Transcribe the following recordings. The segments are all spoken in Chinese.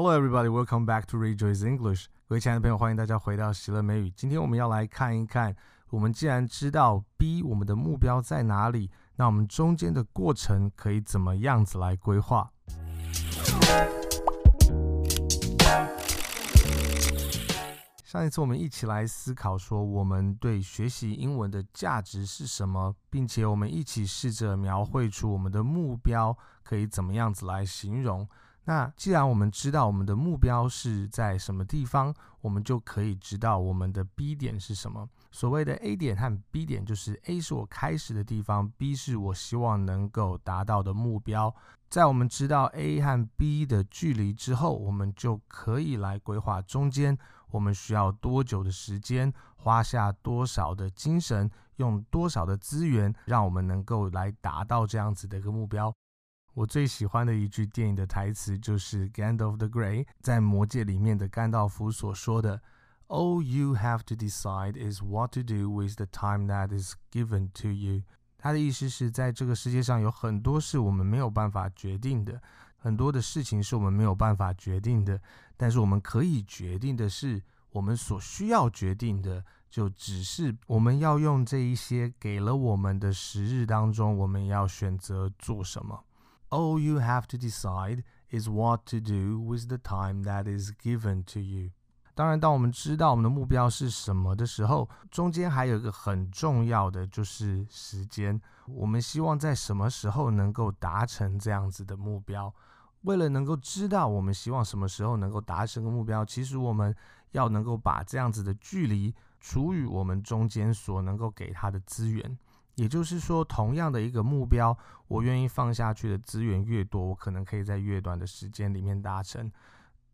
Hello, everybody. Welcome back to Rejoice English. 各位亲爱的朋友，欢迎大家回到喜乐美语。今天我们要来看一看，我们既然知道 B 我们的目标在哪里，那我们中间的过程可以怎么样子来规划？上一次我们一起来思考说，我们对学习英文的价值是什么，并且我们一起试着描绘出我们的目标可以怎么样子来形容。那既然我们知道我们的目标是在什么地方，我们就可以知道我们的 B 点是什么。所谓的 A 点和 B 点，就是 A 是我开始的地方，B 是我希望能够达到的目标。在我们知道 A 和 B 的距离之后，我们就可以来规划中间我们需要多久的时间，花下多少的精神，用多少的资源，让我们能够来达到这样子的一个目标。我最喜欢的一句电影的台词就是 Gandalf the Grey 在《魔戒》里面的甘道夫所说的：“All you have to decide is what to do with the time that is given to you。”他的意思是在这个世界上有很多事我们没有办法决定的，很多的事情是我们没有办法决定的，但是我们可以决定的是，我们所需要决定的就只是我们要用这一些给了我们的时日当中，我们要选择做什么。All you have to decide is what to do with the time that is given to you。当然，当我们知道我们的目标是什么的时候，中间还有一个很重要的就是时间。我们希望在什么时候能够达成这样子的目标？为了能够知道我们希望什么时候能够达成个目标，其实我们要能够把这样子的距离除以我们中间所能够给他的资源。也就是说，同样的一个目标，我愿意放下去的资源越多，我可能可以在越短的时间里面达成。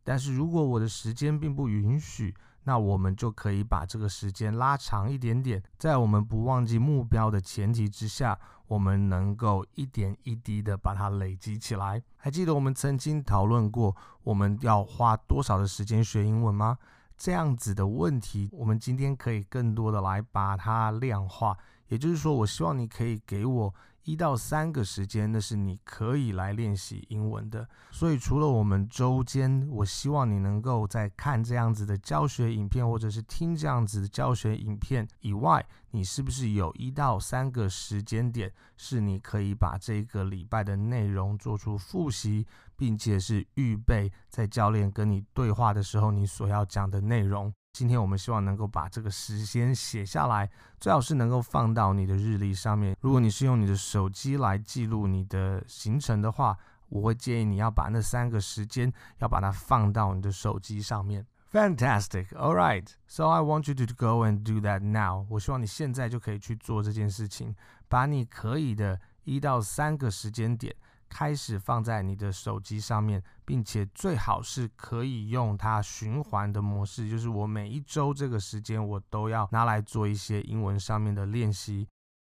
但是如果我的时间并不允许，那我们就可以把这个时间拉长一点点，在我们不忘记目标的前提之下，我们能够一点一滴的把它累积起来。还记得我们曾经讨论过，我们要花多少的时间学英文吗？这样子的问题，我们今天可以更多的来把它量化。也就是说，我希望你可以给我一到三个时间，那是你可以来练习英文的。所以，除了我们周间，我希望你能够在看这样子的教学影片，或者是听这样子的教学影片以外，你是不是有一到三个时间点，是你可以把这个礼拜的内容做出复习，并且是预备在教练跟你对话的时候，你所要讲的内容。今天我们希望能够把这个时间写下来，最好是能够放到你的日历上面。如果你是用你的手机来记录你的行程的话，我会建议你要把那三个时间要把它放到你的手机上面。Fantastic. All right. So I want you to go and do that now. 我希望你现在就可以去做这件事情，把你可以的一到三个时间点。开始放在你的手机上面，并且最好是可以用它循环的模式，就是我每一周这个时间我都要拿来做一些英文上面的练习。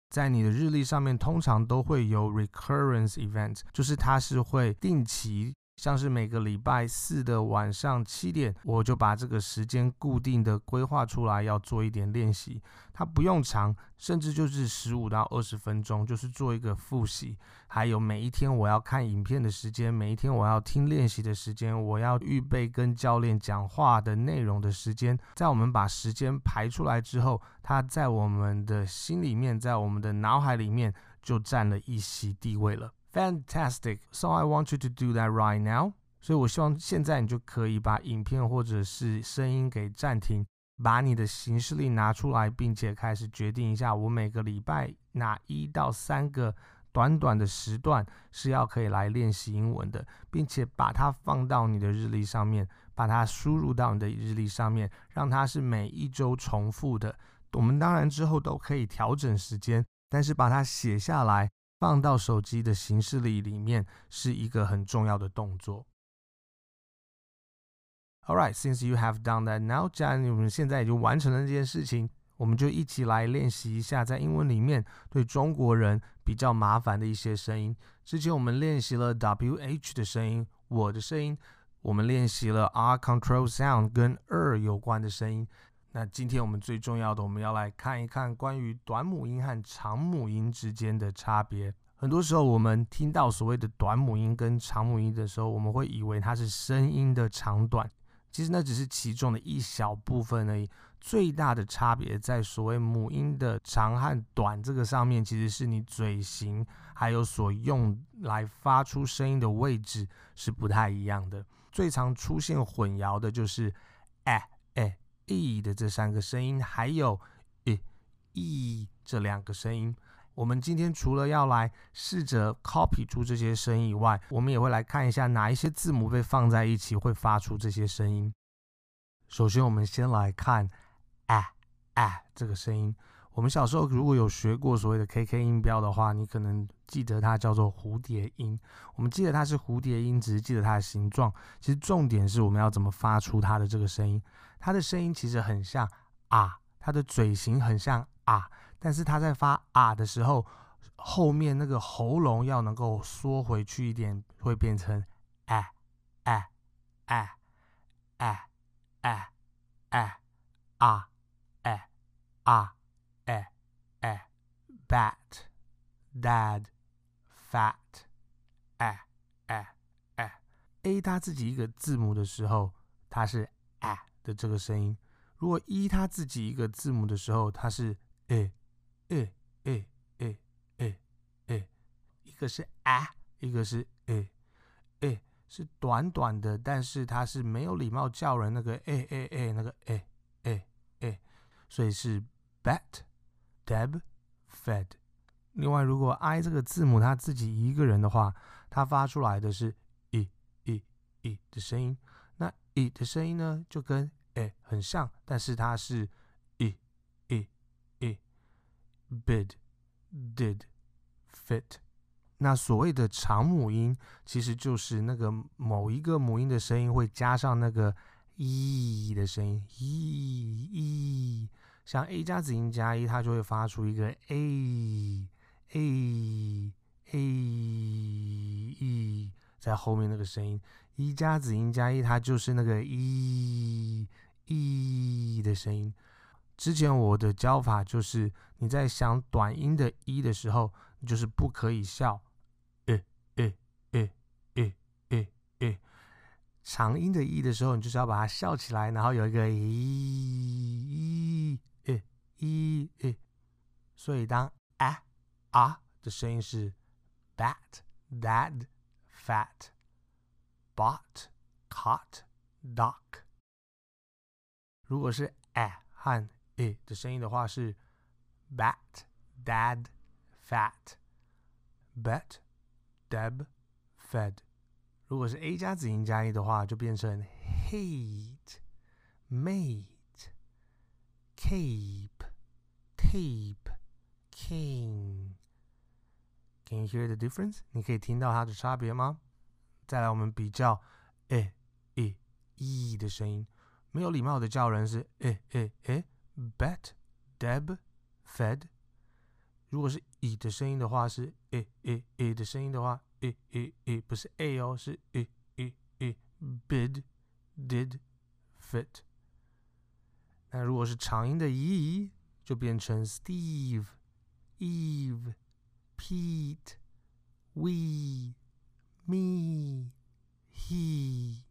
在你的日历上面，通常都会有 recurrence event，就是它是会定期。像是每个礼拜四的晚上七点，我就把这个时间固定的规划出来，要做一点练习。它不用长，甚至就是十五到二十分钟，就是做一个复习。还有每一天我要看影片的时间，每一天我要听练习的时间，我要预备跟教练讲话的内容的时间。在我们把时间排出来之后，它在我们的心里面，在我们的脑海里面就占了一席地位了。Fantastic. So I want you to do that right now. 所以我希望现在你就可以把影片或者是声音给暂停，把你的行事历拿出来，并且开始决定一下，我每个礼拜哪一到三个短短的时段是要可以来练习英文的，并且把它放到你的日历上面，把它输入到你的日历上面，让它是每一周重复的。我们当然之后都可以调整时间，但是把它写下来。放到手机的形式里里面是一个很重要的动作。All right, since you have done that now，既然我们现在已经完成了这件事情，我们就一起来练习一下在英文里面对中国人比较麻烦的一些声音。之前我们练习了 WH 的声音，我的声音，我们练习了 R control sound 跟 er 有关的声音。那今天我们最重要的，我们要来看一看关于短母音和长母音之间的差别。很多时候，我们听到所谓的短母音跟长母音的时候，我们会以为它是声音的长短，其实那只是其中的一小部分而已。最大的差别在所谓母音的长和短这个上面，其实是你嘴型还有所用来发出声音的位置是不太一样的。最常出现混淆的就是哎哎 e 的这三个声音，还有 e e 这两个声音。我们今天除了要来试着 copy 出这些声音以外，我们也会来看一下哪一些字母被放在一起会发出这些声音。首先，我们先来看啊啊这个声音。我们小时候如果有学过所谓的 KK 音标的话，你可能记得它叫做蝴蝶音。我们记得它是蝴蝶音，只是记得它的形状。其实重点是我们要怎么发出它的这个声音。它的声音其实很像啊，它的嘴型很像啊。但是他在发啊的时候，后面那个喉咙要能够缩回去一点，会变成哎哎哎哎哎哎啊哎啊哎哎 bat dad fat 哎哎哎 a 他自己一个字母的时候，它是哎的这个声音；如果一他自己一个字母的时候，它是哎。诶诶诶诶诶，一个是啊，一个是诶诶，是短短的，但是它是没有礼貌叫人那个诶诶诶那个诶诶诶，所以是 bet deb fed。另外，如果 i 这个字母它自己一个人的话，它发出来的是 e e e 的声音。那 e 的声音呢，就跟诶很像，但是它是。bid, did, fit。那所谓的长母音，其实就是那个某一个母音的声音会加上那个 e 的声音，e e。像 a 加子音加一，它就会发出一个 a a a e，在后面那个声音。一加子音加一，它就是那个 e e 的声音。之前我的教法就是，你在想短音的“一”的时候，你就是不可以笑，诶诶诶诶诶诶。长音的“一”的时候，你就是要把它笑起来，然后有一个“咦咦诶咦诶”。所以当啊啊的声音是 bat dad fat bought caught duck。如果是 a 和诶的声音的话是 bat, dad, fat, bet, deb, fed。如果是 a 加子音加一的话，就变成 hate, mate, cape, tape, king。Can you hear the difference？你可以听到它的差别吗？再来，我们比较 a, e, e 的声音。没有礼貌的叫人是 e, e, e。Bet, Deb, Fed。如果是 E 的声音的话，是诶诶诶的声音的话诶诶诶不是 A 哦，是诶诶诶。Bid, Did, Fit。那如果是长音的 E，就变成 Steve, Eve, Pete, We, Me, He。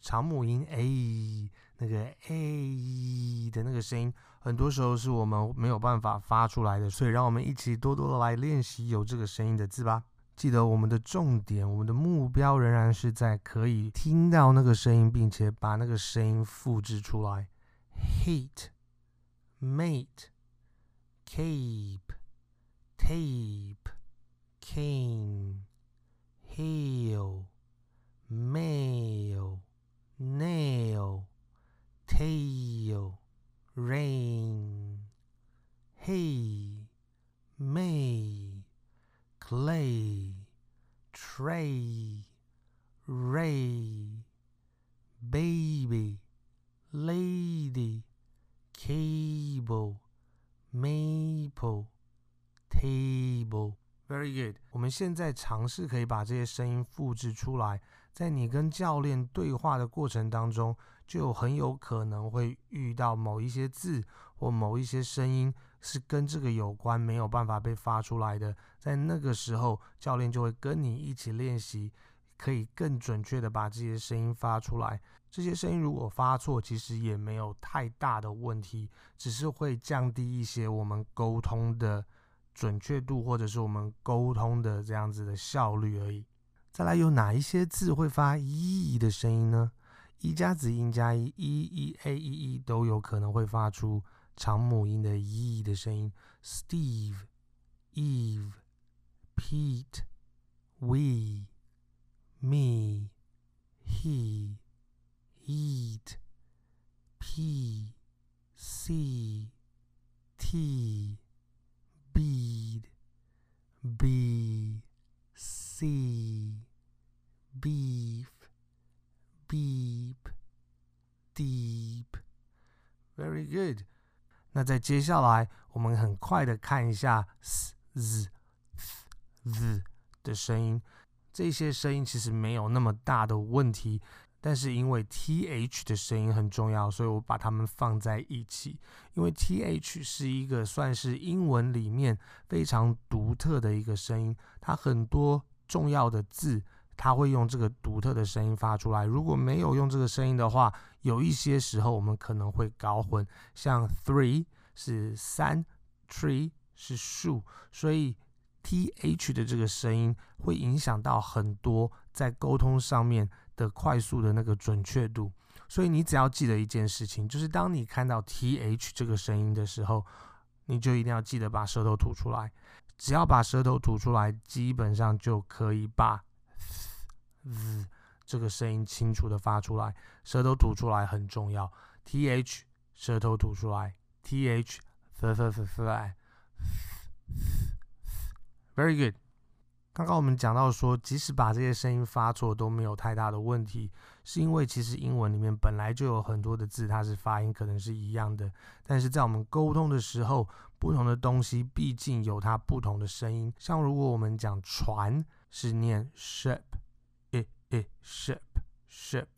长母音 A。那个 A 的那个声音，很多时候是我们没有办法发出来的，所以让我们一起多多的来练习有这个声音的字吧。记得我们的重点，我们的目标仍然是在可以听到那个声音，并且把那个声音复制出来。Hate, mate, cape, tape, king, hail, Very good. 我们现在尝试可以把这些声音复制出来，在你跟教练对话的过程当中。就很有可能会遇到某一些字或某一些声音是跟这个有关，没有办法被发出来的，在那个时候，教练就会跟你一起练习，可以更准确的把这些声音发出来。这些声音如果发错，其实也没有太大的问题，只是会降低一些我们沟通的准确度，或者是我们沟通的这样子的效率而已。再来，有哪一些字会发 e 的声音呢？一加子音加一，e e a e e 都有可能会发出长母音的 e 的声音。Steve、Eve、Pete、We、Me、He、在接下来，我们很快的看一下 s, z, f, z 的声音。这些声音其实没有那么大的问题，但是因为 th 的声音很重要，所以我把它们放在一起。因为 th 是一个算是英文里面非常独特的一个声音，它很多重要的字。它会用这个独特的声音发出来。如果没有用这个声音的话，有一些时候我们可能会搞混。像 three 是三，tree 是树，所以 th 的这个声音会影响到很多在沟通上面的快速的那个准确度。所以你只要记得一件事情，就是当你看到 th 这个声音的时候，你就一定要记得把舌头吐出来。只要把舌头吐出来，基本上就可以把。z 这个声音清楚的发出来，舌头吐出来很重要。th 舌头吐出来，th th th th th very good。刚刚我们讲到说，即使把这些声音发错都没有太大的问题，是因为其实英文里面本来就有很多的字，它是发音可能是一样的，但是在我们沟通的时候，不同的东西毕竟有它不同的声音。像如果我们讲船，是念 ship。诶，ship ship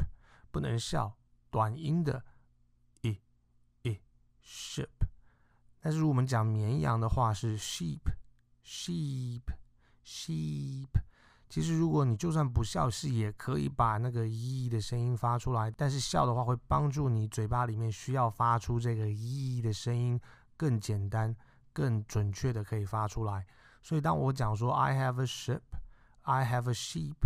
不能笑，短音的，ship。但是如果我们讲绵羊的话是 sheep sheep sheep。其实如果你就算不笑，是也可以把那个 e 的声音发出来。但是笑的话会帮助你嘴巴里面需要发出这个 e 的声音更简单、更准确的可以发出来。所以当我讲说 I have a ship，I have a sheep。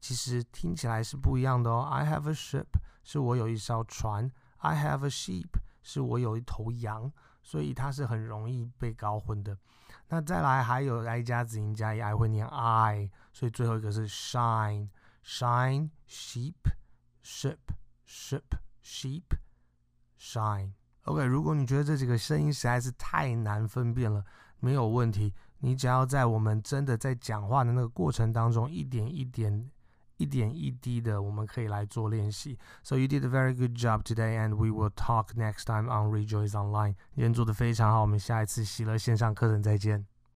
其实听起来是不一样的哦。I have a ship，是我有一艘船；I have a sheep，是我有一头羊。所以它是很容易被搞混的。那再来还有 i 加子音加一，I 会念 I，所以最后一个是 shine，shine sheep，ship，ship，sheep，shine。OK，如果你觉得这几个声音实在是太难分辨了，没有问题，你只要在我们真的在讲话的那个过程当中，一点一点。一点一滴的，我们可以来做练习。So you did a very good job today, and we will talk next time on Rejoice Online。今天做的非常好，我们下一次喜乐线上课程再见。